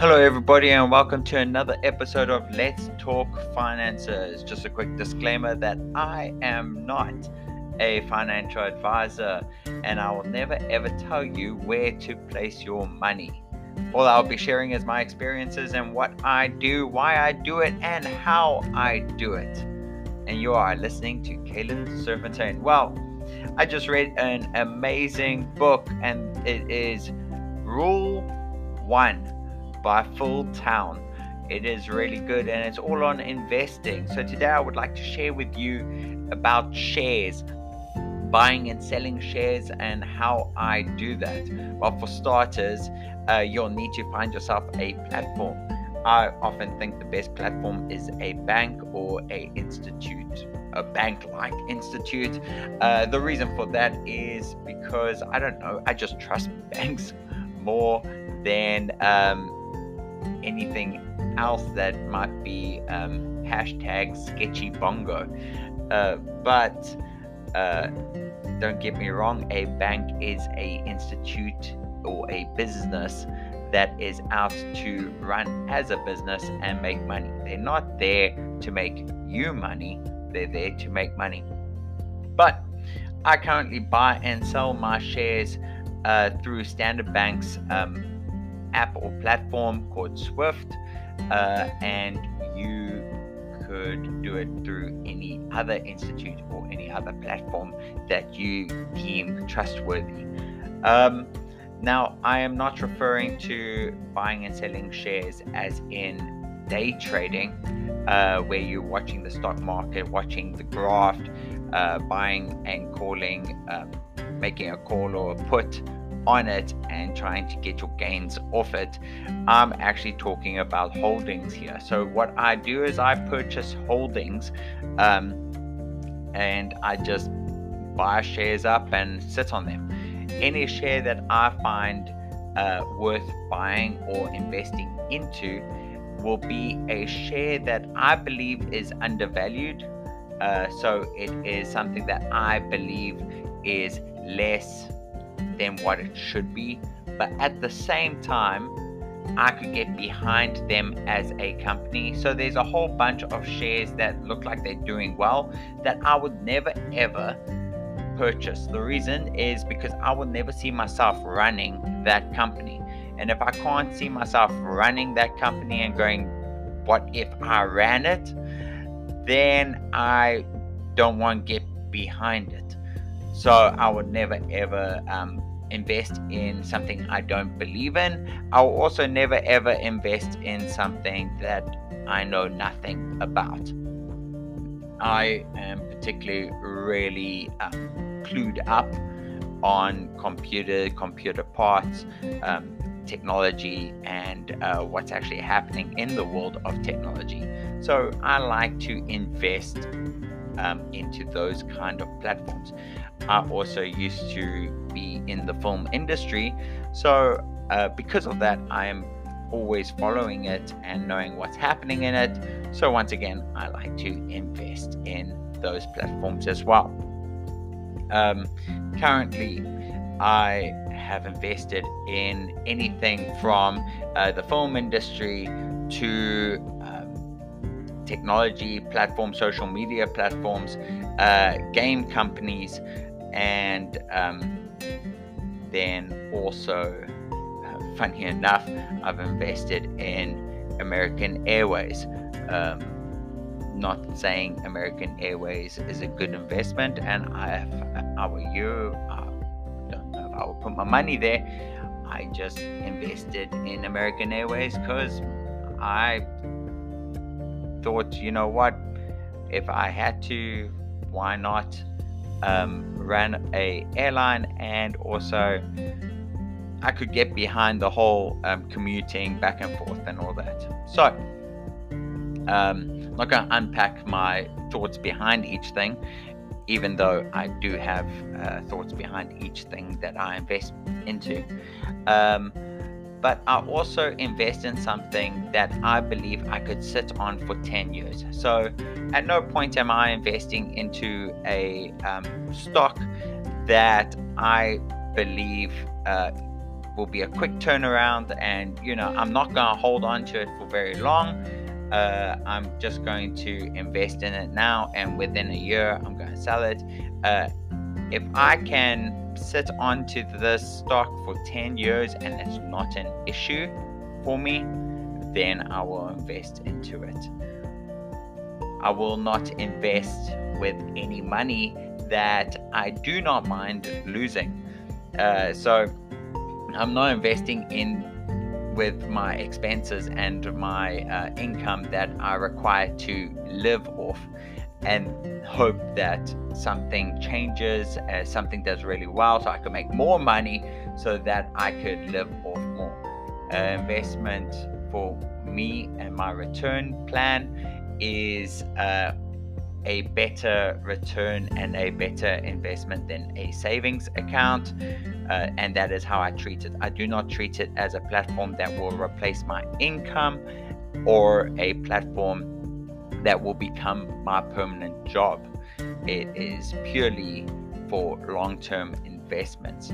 Hello, everybody, and welcome to another episode of Let's Talk Finances. Just a quick disclaimer that I am not a financial advisor and I will never ever tell you where to place your money. All I'll be sharing is my experiences and what I do, why I do it, and how I do it. And you are listening to Caleb Serpentine. Well, I just read an amazing book, and it is Rule One by Phil Town. It is really good and it's all on investing. So, today I would like to share with you about shares, buying and selling shares, and how I do that. Well, for starters, uh, you'll need to find yourself a platform. I often think the best platform is a bank or a institute, a bank-like institute. Uh, the reason for that is because I don't know, I just trust banks more than um, anything else that might be um, hashtag sketchy bongo. Uh, but uh, don't get me wrong, a bank is a institute or a business that is out to run as a business and make money. They're not there to make you money, they're there to make money. But I currently buy and sell my shares uh, through Standard Bank's um, app or platform called Shyft, uh, and you could do it through any other institute or any other platform that you deem trustworthy. Um, now, I am not referring to buying and selling shares as in day trading, uh, where you're watching the stock market, watching the graph, uh, buying and calling, um, making a call or a put on it and trying to get your gains off it. I'm actually talking about holdings here. So, what I do is I purchase holdings um, and I just buy shares up and sit on them. Any share that I find uh, worth buying or investing into will be a share that I believe is undervalued. Uh, so, it is something that I believe is less than what it should be, but at the same time, I could get behind them as a company. So there's a whole bunch of shares that look like they're doing well that I would never ever purchase. The reason is because I will never see myself running that company. And if I can't see myself running that company and going, what if I ran it? Then I don't want to get behind it. So I would never ever um, invest in something I don't believe in. I'll also never ever invest in something that I know nothing about. I am particularly really um, clued up on computer, computer parts, um, technology, and uh, what's actually happening in the world of technology. So I like to invest um, into those kind of platforms. I also used to be in the film industry, so uh, because of that, I am always following it and knowing what's happening in it. So, once again, I like to invest in those platforms as well. Um, currently, I have invested in anything from uh, the film industry to technology platforms, social media platforms, uh, game companies, and um, then also, uh, funny enough, I've invested in American Airways. Um, not saying American Airways is a good investment, and I, if I were you, I don't know if I would put my money there. I just invested in American Airways because I thought, you know what, if I had to, why not um, run a airline and also I could get behind the whole um, commuting back and forth and all that. So, um, I'm not going to unpack my thoughts behind each thing, even though I do have uh, thoughts behind each thing that I invest into. Um, but I also invest in something that I believe I could sit on for 10 years. So at no point am I investing into a um, stock that I believe uh, will be a quick turnaround, and you know, I'm not going to hold on to it for very long. Uh, I'm just going to invest in it now, and within a year, I'm going to sell it. Uh, if I can sit onto this stock for 10 years and it's not an issue for me, then I will invest into it. I will not invest with any money that I do not mind losing. Uh, so I'm not investing in with my expenses and my uh, income that I require to live off and hope that something changes, uh, something does really well, so I could make more money so that I could live off more. Uh, investment for me and my return plan is uh, a better return and a better investment than a savings account. Uh, and that is how I treat it. I do not treat it as a platform that will replace my income or a platform that will become my permanent job. It is purely for long term investments.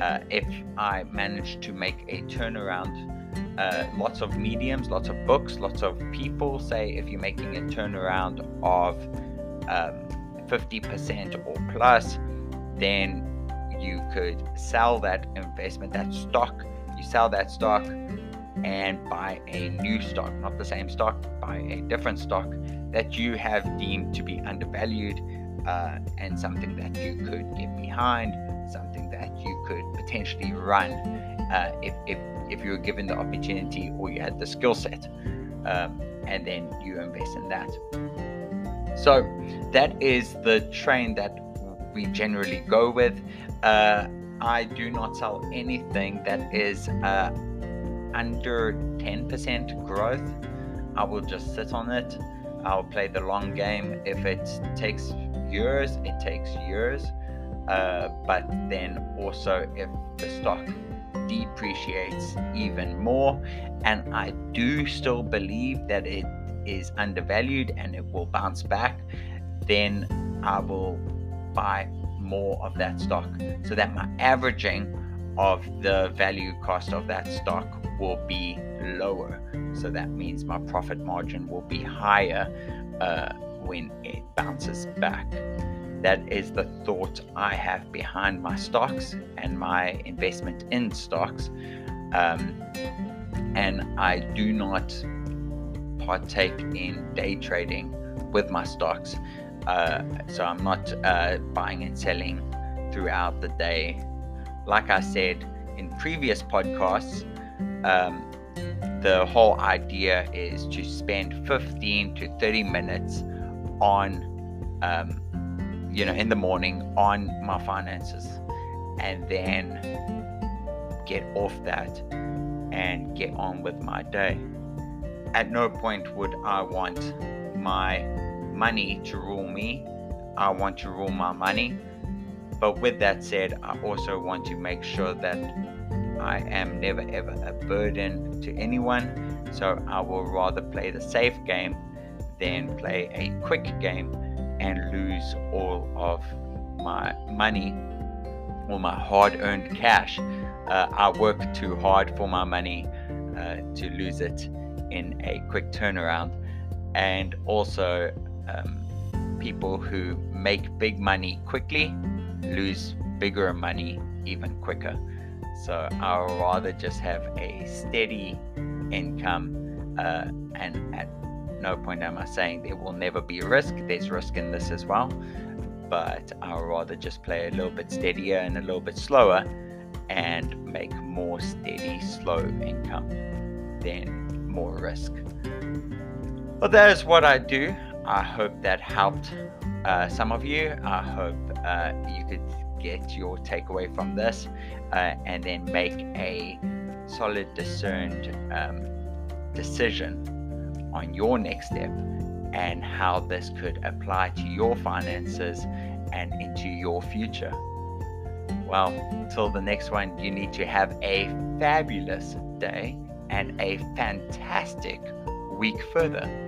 Uh, if I manage to make a turnaround, uh, lots of mediums, lots of books, lots of people say if you're making a turnaround of um, 50% or plus, then you could sell that investment, that stock. You sell that stock and buy a new stock, not the same stock, buy a different stock that you have deemed to be undervalued uh, and something that you could get behind, something that you could potentially run uh, if, if, if you were given the opportunity or you had the skill set. Um, and then you invest in that. So that is the train that we generally go with. Uh, I do not sell anything that is uh, under 10% growth. I will just sit on it. I'll play the long game. If it takes years, it takes years. Uh, but then also, if the stock depreciates even more, and I do still believe that it is undervalued and it will bounce back, then I will buy more of that stock so that my averaging of the value cost of that stock will be lower. So that means my profit margin will be higher uh, when it bounces back. That is the thought I have behind my stocks and my investment in stocks. Um, and I do not partake in day trading with my stocks. Uh, so I'm not uh, buying and selling throughout the day. Like I said in previous podcasts, um, the whole idea is to spend 15 to 30 minutes on, um, you know, in the morning on my finances and then get off that and get on with my day at no point would I want my money to rule me. I want to rule my money. But with that said, I also want to make sure that I am never ever a burden to anyone. So I will rather play the safe game than play a quick game and lose all of my money or my hard earned cash. Uh, I work too hard for my money uh, to lose it in a quick turnaround, and also um, people who make big money quickly lose bigger money even quicker. So I'll rather just have a steady income, uh, and at no point am I saying there will never be risk. There's risk in this as well, but I'll rather just play a little bit steadier and a little bit slower and make more steady, slow income than more risk. Well, that is what I do. I hope that helped uh, some of you. I hope uh, you could get your takeaway from this uh, and then make a solid, discerned um, decision on your next step and how this could apply to your finances and into your future. Well, till the next one, you need to have a fabulous day and a fantastic week further.